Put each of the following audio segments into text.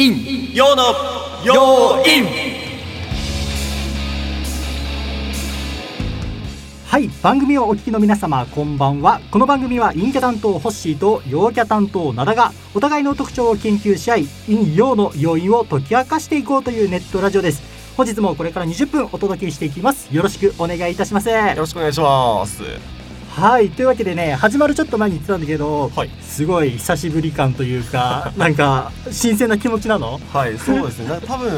陰陽の陽陰はい番組をお聞きの皆様こんばんは。この番組は陰キャ担当ホッシーと陽キャ担当灘がお互いの特徴を研究し合い陰陽の要因を解き明かしていこうというネットラジオです。本日もこれから20分お届けしていきます。よろしくお願いいたします。よろしくお願いしますはいというわけでね始まるちょっと前に言ってたんだけど、はい。すごい久しぶり感というか なんか新鮮な気持ちなの？はいそうですね。な多分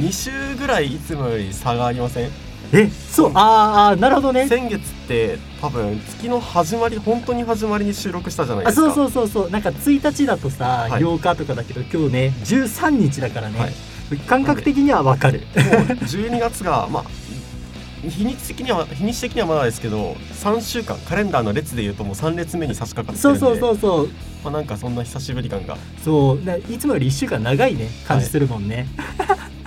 2週ぐらいいつもより差がありません？えそうあーあーなるほどね。先月って多分月の始まり本当に始まりに収録したじゃないですか。あそうそうそうそう。なんか1日だとさ、はい。8日とかだけど今日ね13日だからね、はい。感覚的にはわかる。もう12月がまあ日にち的には日にち的にはまだですけど3週間カレンダーの列でいうともう3列目に差し掛かってそうるんでそうそうそうまあ、なんかそんな久しぶり感が。そう。ないつもより1週間長いね。感じするもんね、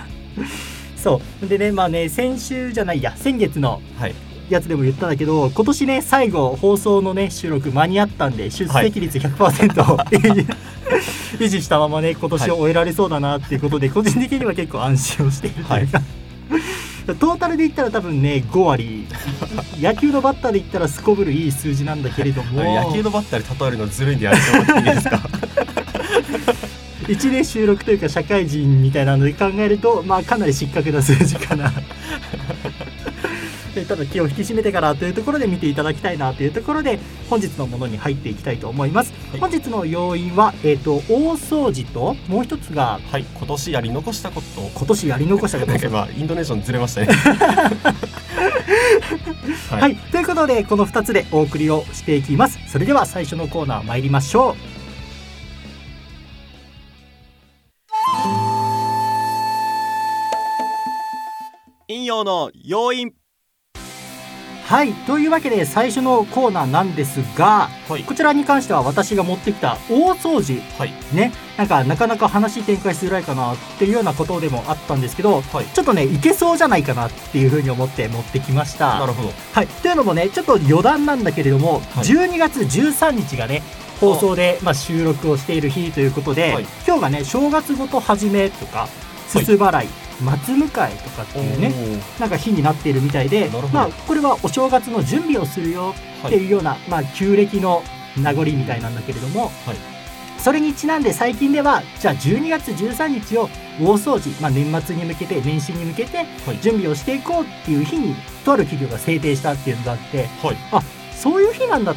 そう。でねまあね先週じゃないや先月のはい。やつでも言ったんだけど今年ね最後放送のね収録間に合ったんで出席率100%を、維持したままね今年を終えられそうだなっていうことで、個人的には結構安心をしているというか、トータルで言ったら多分ね5割。野球のバッターで言ったらすこぶるいい数字なんだけれども。野球のバッターで例えるのずるいんでやめてもらっていいですか？1年収録というか社会人みたいなので考えるとまあかなり失格な数字かなでただ気を引き締めてからというところで見ていただきたいなというところで本日のものに入っていきたいと思います、はい。本日の要因は、えー、と大掃除ともう一つがはい。今年やり残したこと。今年やり残したことなんか今インドネーションずれましたね。ははい、ということでこの2つでお送りをしていきます。それでは最初のコーナー参りましょう。陰陽の要因はいというわけで最初のコーナーなんですがはい。こちらに関しては私が持ってきた大掃除。はい。ねなんかなかなか話展開しづらいかなっていうようなことでもあったんですけどはい。ちょっとねいけそうじゃないかなっていうふうに思って持ってきました。なるほど。はい、というのもねちょっと余談なんだけれども、はい。12月13日がね放送でまあ、収録をしている日ということで、はい。今日がね正月ごと始めとかすす払い、松迎えとかっていうねなんか日になっているみたいでまあ、これはお正月の準備をするよっていうような、まあ、旧暦の名残みたいなんだけれども、はい。それにちなんで最近ではじゃあ12月13日を大掃除、まあ、年末に向けて年始に向けてはい。準備をしていこうっていう日にとある企業が制定したっていうのがあってはい。そういう日なんだっ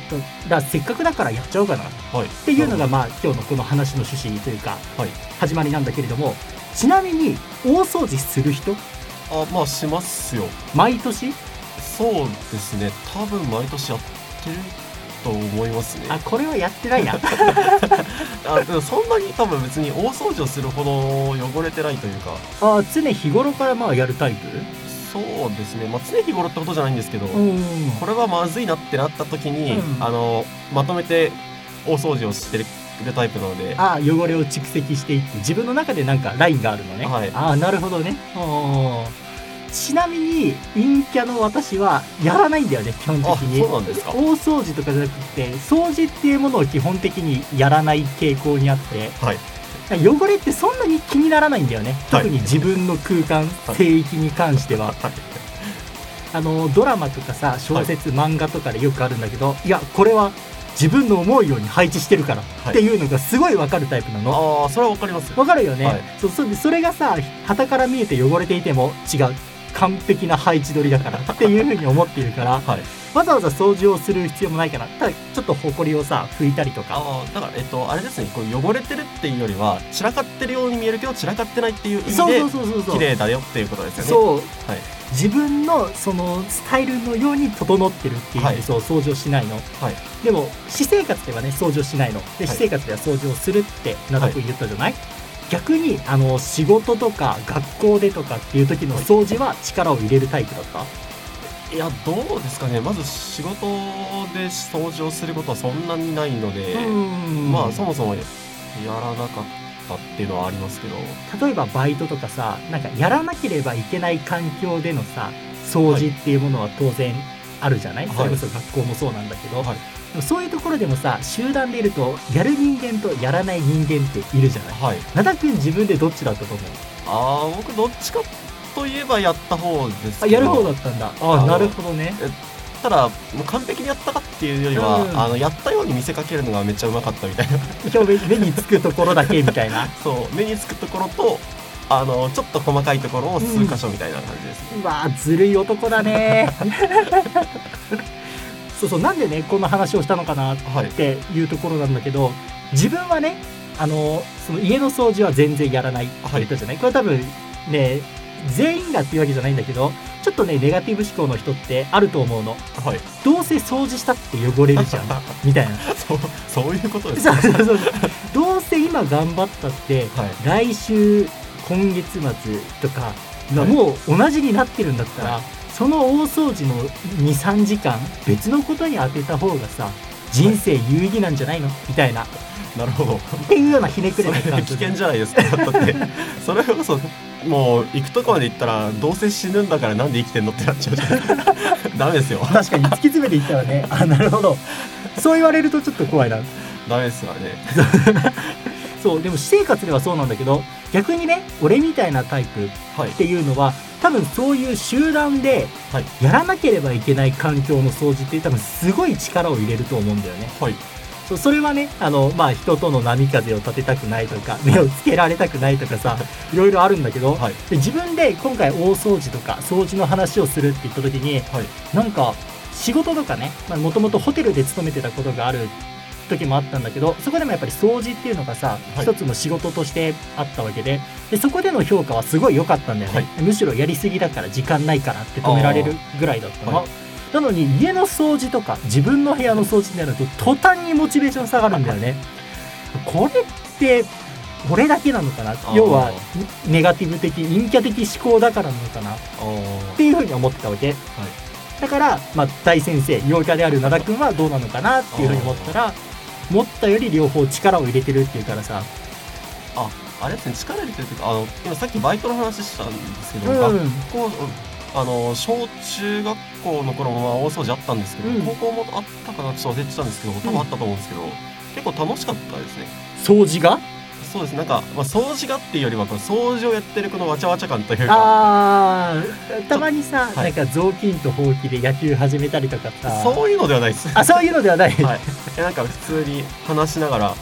たらせっかくだからやっちゃおうかなっはい。ていうのがまあ今日のこの話の趣旨というかはい。始まりなんだけれどもちなみに大掃除する人？あまあしますよ。毎年？そうですね。多分毎年やってると思いますね。あこれはやってないな。あでもそんなに多分別に大掃除をするほど汚れてないというか。あ常日頃からまあやるタイプ？そうですね。まあ常日頃ってことじゃないんですけど、うん。これはまずいなってなった時に、うん。あのまとめて大掃除をしてるタイプなので。あ汚れを蓄積していって自分の中でなんかラインがあるのね、はい。ああなるほどね。うんちなみに陰キャの私はやらないんだよね基本的あにそうなんですか。大掃除とかじゃなくて掃除っていうものを基本的にやらない傾向にあって。はい。汚れってそんなに気にならないんだよね、はい。特に自分の空間はい。聖域に関しては、はい。あのドラマとかさ小説、漫画とかでよくあるんだけどいやこれは自分の思うように配置してるからはい。っていうのがすごいわかるタイプなの。ああそれはわかりますわかるよね、はい。そうそそれがさ旗から見えて汚れていても違う完璧な配置取りだからっていうふうに思っているからはい。わざわざ掃除をする必要もないからただちょっとほこりをさ拭いたりとか。だからえっとあれですねこう汚れてるっていうよりは散らかってるように見えるけど散らかってないっていう意味そうで綺麗だよっていうことですよね。そう。はい。自分のそのスタイルのように整ってるっていう、はい。そう掃除をしないの。はい。でも私生活ではね掃除をしないの。ではい。私生活では掃除をするって長く言ったじゃない、逆にあの仕事とか学校でとかっていう時の掃除は力を入れるタイプだった、いやどうですかね。まず仕事で掃除をすることはそんなにないので、うん。まあそもそもやらなかったっていうのはありますけど。例えばバイトとかさなんかやらなければいけない環境でのさ掃除っていうものは当然あるじゃない、はい。それこそ学校もそうなんだけど、はいそういうところでもさ集団でいるとやる人間とやらない人間っているじゃない。はい。灘君自分でどっちだったと思う？ああ僕どっちかといえばやった方ですあやる方だったんだ。ああのなるほどね。ただもう完璧にやったかっていうよりは、うんあのやったように見せかけるのがめっちゃうまかったみたいな。表面目につくところだけみたいな。そう目につくところとあのちょっと細かいところを数箇所みたいな感じですね、うわーずるい男だね そうそうなんでねこんな話をしたのかなっはい。ていうところなんだけど自分はねあのその家の掃除は全然やらないって言ったじゃない、これは多分ね全員がっていうわけじゃないんだけどちょっとねネガティブ思考の人ってあると思うの。はい。どうせ掃除したって汚れるじゃん みたいな。そうそういうことです。そうそうそう。どうせ今頑張ったってはい。来週今月末とかがはい。もう同じになってるんだったら、はその大掃除の23時間別のことに当てた方がさ人生有意義なんじゃないの？みたいな。っなるほど。ていうようなひねくそれれた危険じゃないですかだって。それこそもう行くとこまで行ったらどうせ死ぬんだからなんで生きてんのってなっちゃうじゃないですかダメですよ。確かに突き詰めていったらね。あなるほど。そう言われるとちょっと怖いな。ダメですよね そうでも私生活ではそうなんだけど逆にね俺みたいなタイプはい。っていうのは多分そういう集団ではい。やらなければいけない環境の掃除って多分すごい力を入れると思うんだよね。はい。そうそれはねあの、まあ、人との波風を立てたくないとか目をつけられたくないとかさいろいろあるんだけど、はい。で自分で今回大掃除とか掃除の話をするって言った時にはい。なんか仕事とかねもともとホテルで勤めてたことがある時もあったんだけどそこでもやっぱり掃除っていうのがさ、はい。一つの仕事としてあったわけででそこでの評価はすごい良かったんだよね、むしろやりすぎだから時間ないからって止められるぐらいだったの、はい。なのに家の掃除とか自分の部屋の掃除になると途端にモチベーション下がるんだよね。これって俺だけなのかな？ー。要はネガティブ的陰キャ的思考だからなのかな？っていうふうに思ってたわけ、だから、まあ、大先生陽キャである灘君はどうなのかな？っていうふうに思ったら思ったより両方力を入れてるっていうからさ、ああれですね力入れてるというかあの今さっきバイトの話したんですけど、うん学校あの小中学校の頃もまあ大掃除あったんですけど、うん。高校もあったかなちょっと忘れてたんですけど多分あったと思うんですけど、結構楽しかったですね。掃除が？そうです。なんか、まあ、掃除がっていうよりはこの掃除をやってるこのわちゃわちゃ感というか。あーたまにさ、はい。なんか雑巾とほうきで野球始めたりとかさ。そういうのではないです。あそういうのではない、はい。えなんか普通に話しながら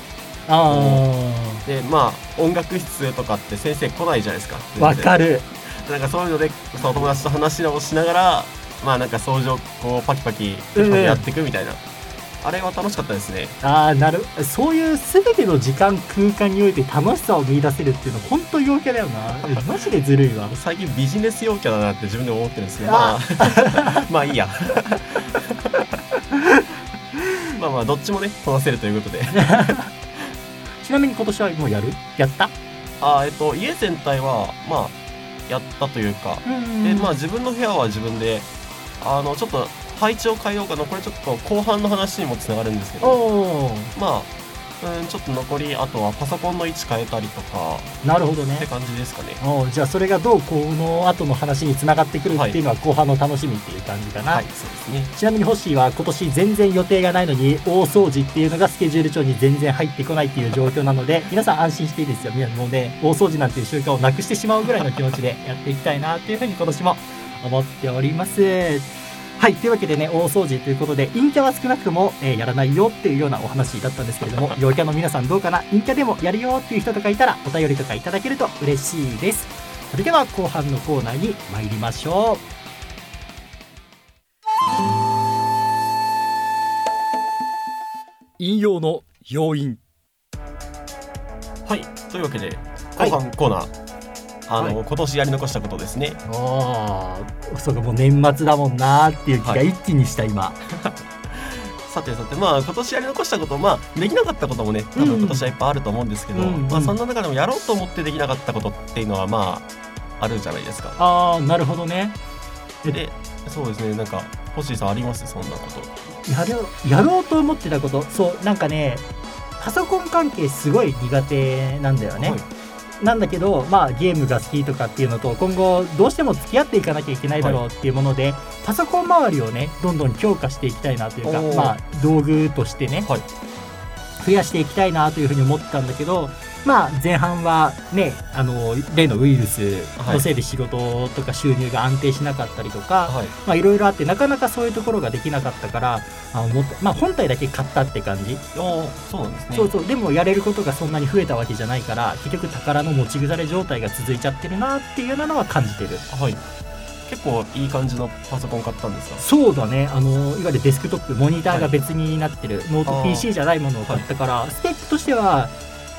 あでまあ音楽室とかって先生来ないじゃないですか。あわかる。なんかそういうのでその友達と話をしながらまあなんか掃除をこうパキパキパキパキやっていくみたいな、あれは楽しかったですね。ああなる。そういう全ての時間空間において楽しさを見出せるっていうの本当陽キャだよな。えマジでずるいわ。最近ビジネス陽キャだなって自分で思ってるんですけど。あまあ まあいいや。まあまあどっちもね話せるということで。ちなみに今年はもうやる？やった？あーえっと家全体はまあやったというか。でまあ自分の部屋は自分であのちょっと配置を変えようかな。これちょっと後半の話にもつながるんですけど。まあうんちょっと残りあとはパソコンの位置変えたりとか。なるほどね。って感じですかね。おーじゃあそれがどうこの後の話につながってくるっていうのは後半の楽しみっていう感じかな、はいそうですね。ちなみにホッシーは今年全然予定がないのに大掃除っていうのがスケジュール帳に全然入ってこないっていう状況なので皆さん安心していいですよ。もうね大掃除なんていう習慣をなくしてしまうぐらいの気持ちでやっていきたいなっていうふうに今年も思っておりますはいというわけでね大掃除ということで陰キャは少なくとも、えーやらないよっていうようなお話だったんですけれども 陽キャの皆さんどうかな？陰キャでもやるよっていう人とかいたらお便りとかいただけると嬉しいです。それでは後半のコーナーに参りましょう。引用の要因。はいというわけではい。後半コーナー、あの、は今年やり残したことですね。ああそうかもう年末だもんなーっていう気がはい一気にした今、さてさてまあ今年やり残したことまあできなかったこともね多うん。分今年はいっぱいあると思うんですけど、うんまあそんな中でもやろうと思ってできなかったことっていうのはまああるじゃないですか。ああなるほどね。でそうですね。なんか星井さんあります？そんなこと。やろうやろうと思ってたこと。そうなんかねパソコン関係すごい苦手なんだよね、はいなんだけど、まあ、ゲームが好きとかっていうのと今後どうしても付き合っていかなきゃいけないだろうっていうもので、パソコン周りをねどんどん強化していきたいなというかまあ、道具としてねはい。増やしていきたいなというふうに思ってたんだけど、まあ、前半はねあの例のウイルスのせいで仕事とか収入が安定しなかったりとか、はい。まあいろいろあってなかなかそういうところができなかったからあもっとまあ、本体だけ買ったって感じ、そうですね。そうそう。でもやれることがそんなに増えたわけじゃないから結局宝の持ち腐れ状態が続いちゃってるなっていうようなのは感じてる。はい。結構いい感じのパソコン買ったんですか？そうだね。あのいわゆるデスクトップモニターがはい。別になってる、ノート PC じゃないものを買ったから、スペックとしては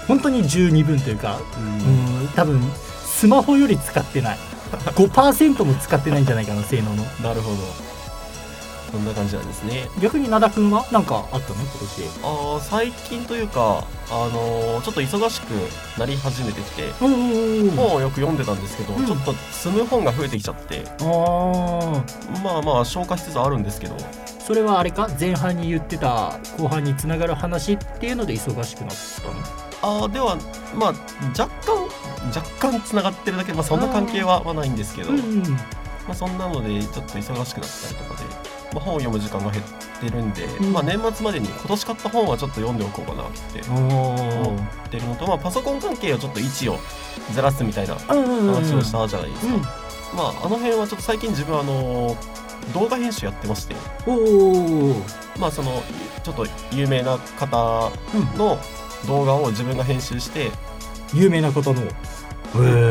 本当に十二分というかうん。うん多分スマホより使ってない。5%も使ってないんじゃないかな性能の。なるほど。そんな感じなんですね。逆に灘君は何かあったの？今年。あー最近というかあのーちょっと忙しくなり始めてきて本をよく読んでたんですけど、うん。ちょっと積む本が増えてきちゃって。あー。まあまあ消化しつつあるんですけど。それはあれか？前半に言ってた後半につながる話っていうので忙しくなったの？あーではまあ若干若干つながってるだけで、まあ、そんな関係はまあないんですけど、うんまあ、そんなのでちょっと忙しくなったりとかで、まあ、本を読む時間が減ってるんで、うん。まあ、年末までに今年買った本はちょっと読んでおこうかなってお思ってるのと、まあ、パソコン関係をちょっと位置をずらすみたいな話をしたじゃないですか、うん。まああの辺はちょっと最近自分あの動画編集やってまして。おおまあそのちょっと有名な方うん。の動画を自分が編集して有名な方の。へ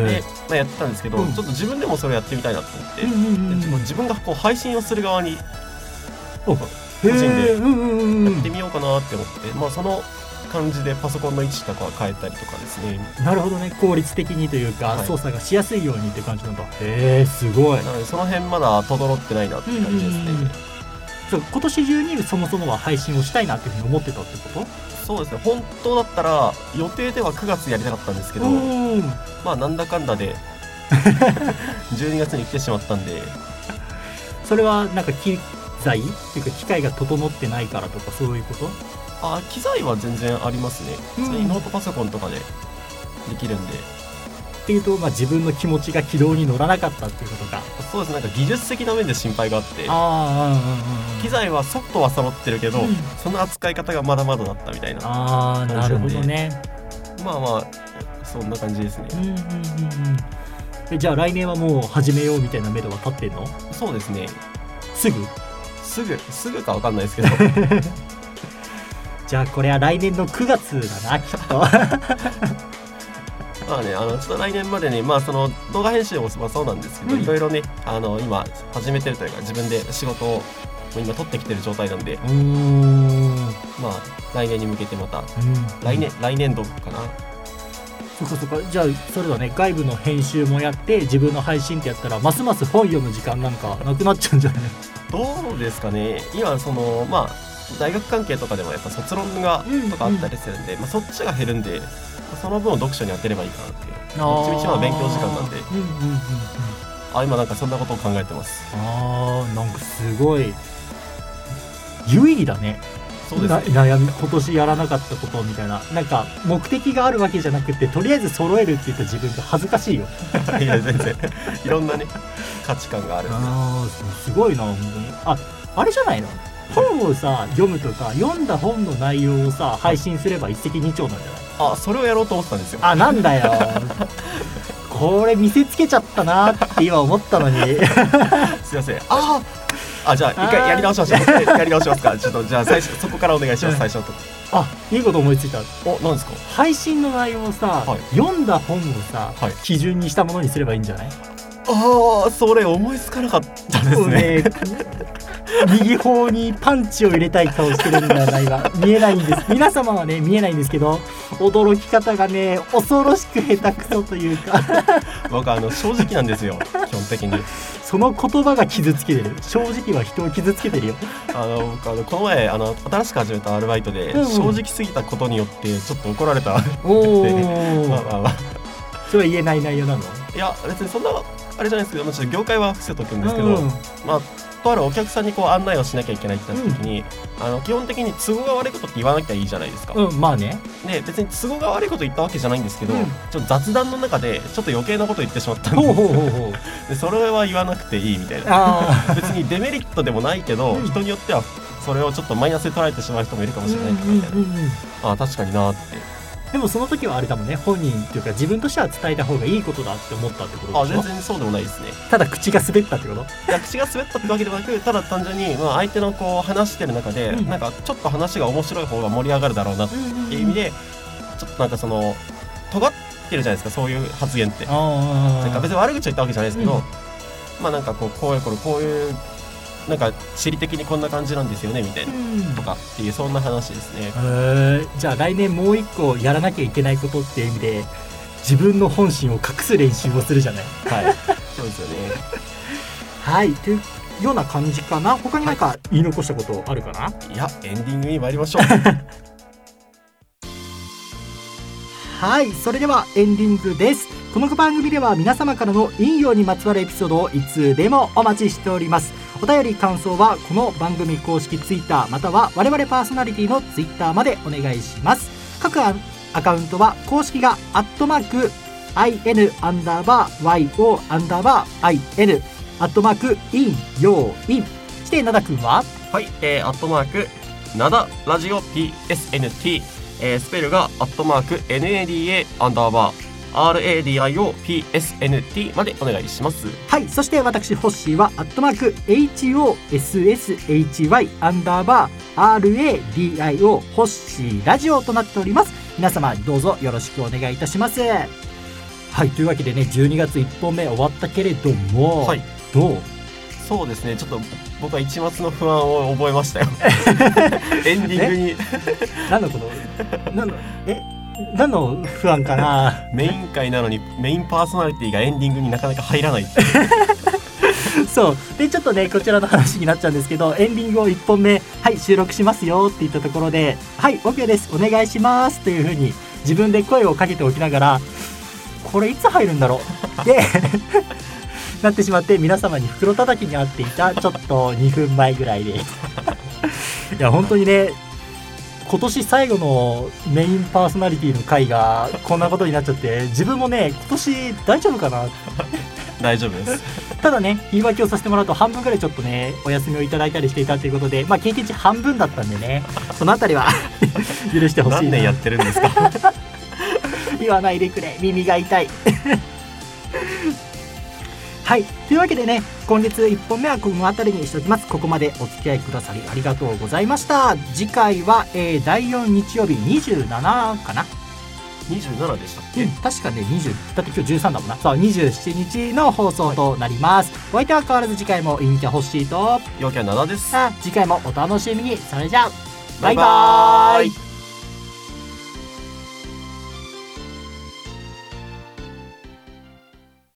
でえ、まあ、やってたんですけど、うん。ちょっと自分でもそれやってみたいなと思って、うんうんうん自分がこう配信をする側にお個人でやってみようかなって思って、まあその感じでパソコンの位置とか変えたりとかですね。なるほどね。効率的にというか、はい。操作がしやすいようにって感じなんだ。へえすごい。なのでその辺まだ整ってないなって感じですね、うんうんうんそう今年中にそもそもは配信をしたいなっていうふうに思ってたってこそうですね。本当だったら予定では9月やりたかったんですけとど、うん。まあなんだかんだで 12月に来てしまったんで。それはなんか機材っていうか機械が整ってないからとかそういうこと？あ機材は全然ありますね。うん。普通にノートパソコンとかでできるんで、っていうと、まあ、自分の気持ちが軌道に乗らなかったっていうことか。そうですね。なんか技術的な面で心配があって。機材はソフトは揃ってるけど、うん。その扱い方がまだまだだったみたいなああなるほどね。まあまあそんな感じですね。うんうんうんうん。えじゃあ来年はもう始めようみたいな目処は立ってんの？そうですね。すぐ？すぐすぐかわかんないですけど。じゃあこれは来年の9月だなきっとまあねあのちょっと来年までにまあその動画編集もまあそうなんですけど、うん。いろいろねあの今始めてるというか自分で仕事を今取ってきてる状態なんでうーん。まあ来年に向けてまたうん。来年、来年度かな。そっかそっか。じゃあそれだね外部の編集もやって自分の配信ってやったらますます本読む時間なんかなくなっちゃうんじゃない？どうですかね。今そのまあ大学関係とかでもやっぱ卒論がうんとかあったりするんで、まあ、そっちが減るんでその分を読書に当てればいいかなっていう。どっちみちまあ勉強時間なんで。うんうんうんうん。あ今なんかそんなことを考えてます。あーなんかすごい。有意義だね。そうですね。な悩み今年やらなかったことみたいな。なんか目的があるわけじゃなくてとりあえず揃えるって言った自分が恥ずかしいよ。いや全然。いろんなね価値観があるあーすごいな本当に。ああれじゃないの？本をさ読むとか読んだ本の内容をさ配信すれば一石二鳥なんじゃない？あそれをやろうと思ってたんですよ。あなんだよ。これ見せつけちゃったなって今思ったのに。すいません。あーあじゃあ一回やり直しましょう。やり直しますか。ちょっとじゃあ最初そこからお願いします最初のとこ。あいいこと思いついた。お何ですか？配信の内容をさ、はい。読んだ本をさ、はい。基準にしたものにすればいいんじゃない？ああそれ思いつかなかったですね。ね。右方にパンチを入れたい顔してるんだよな今。見えないんです。皆様はね見えないんですけど驚き方がね恐ろしく下手くそというか。僕あの正直なんですよ。基本的に。その言葉が傷つけてる。正直は人を傷つけてるよ。あの僕あのこの前あの新しく始めたアルバイトで、うんうん。正直すぎたことによってちょっと怒られたおお まあまあまあ。それは言えない内容なの？いや別にそんなあれじゃないですけど、まあ、ちょっと業界は伏せとくんですけど、うん。まあとあるお客さんにこう案内をしなきゃいけないってなった時に、あの基本的に都合が悪いことって言わなきゃいいじゃないですか、うんまあね。で別に都合が悪いこと言ったわけじゃないんですけど、うん。ちょっと雑談の中でちょっと余計なこと言ってしまったんでほうほうほうほう。でそれは言わなくていいみたいな。あ別にデメリットでもないけど、うん。人によってはそれをちょっとマイナスで捉えてしまう人もいるかもしれないみたいな、あ確かになってでもその時はあれだもんね。本人っていうか自分としては伝えた方がいいことだって思ったってことあでしょ。全然そうでもないですね。ただ口が滑ったってこと？いや口が滑ったってわけではなくただ単純に、まあ、相手のこう話してる中で、うん。なんかちょっと話が面白い方が盛り上がるだろうなっていう意味で、ちょっとなんかその尖ってるじゃないですかそういう発言って。ああなんか別に悪口を言ったわけじゃないですけど、うん。まあなんかこうこういうこういうなんか地理的にこんな感じなんですよねみたいなうん。とかっていうそんな話ですね。じゃあ来年もう一個やらなきゃいけないことっていう意味で自分の本心を隠す練習をするじゃない。はい。そうですよね。はい。というような感じかな。他に何か言い残したことあるかな、いやエンディングに参りましょう。はい。それではエンディングですこの番組では皆様からの引用にまつわるエピソードをいつでもお待ちしております。お便り感想はこの番組公式ツイッターまたは我々パーソナリティのツイッターまでお願いします。各アカウントは公式がアットマーク IN アンダーバー YO アンダーバー IN アットマークインヨーイン。して灘くんは？はい、えー、アットマークなだラジオ PSNT、えー、スペルがアットマーク NADA アンダーバー。RADIO PSNT までお願いします。はいそして私ホッシーはアットマーク HOSSHY アンダーバー RADIO ホッシーラジオとなっております。皆様どうぞよろしくお願いいたします。はいというわけでね12月1本目終わったけれども、はい、どう？そうですね。ちょっと僕は一末の不安を覚えましたよ。エンディングに。何のこの何の？え？何の不安かな。メイン回なのにメインパーソナリティがエンディングになかなか入らない。そう。でちょっとねこちらの話になっちゃうんですけどエンディングを1本目はい収録しますよって言ったところではい OK です。お願いしますというふうに自分で声をかけておきながらこれいつ入るんだろう？で なってしまって皆様に袋叩きにあっていたちょっと2分前ぐらいで。いや本当にね今年最後のメインパーソナリティの回がこんなことになっちゃって自分もね今年大丈夫かな？大丈夫です。ただね言い訳をさせてもらうと半分ぐらいちょっとねお休みをいただいたりしていたということでまあ経験値半分だったんでねそのあたりは 許してほしいな。何年やってるんですか？言わないでくれ。耳が痛い。はい。というわけでね今月1本目はこの辺りにしておきます。ここまでお付き合いくださりありがとうございました。次回は、えー第4日曜日27かな？27でしたっけ？うん、確かね20だって今日13だもんな。そう27日の放送となります、お相手は変わらず次回も陰キャ欲しいと。陽キャ7です。次回もお楽しみに。それじゃあバイバーイ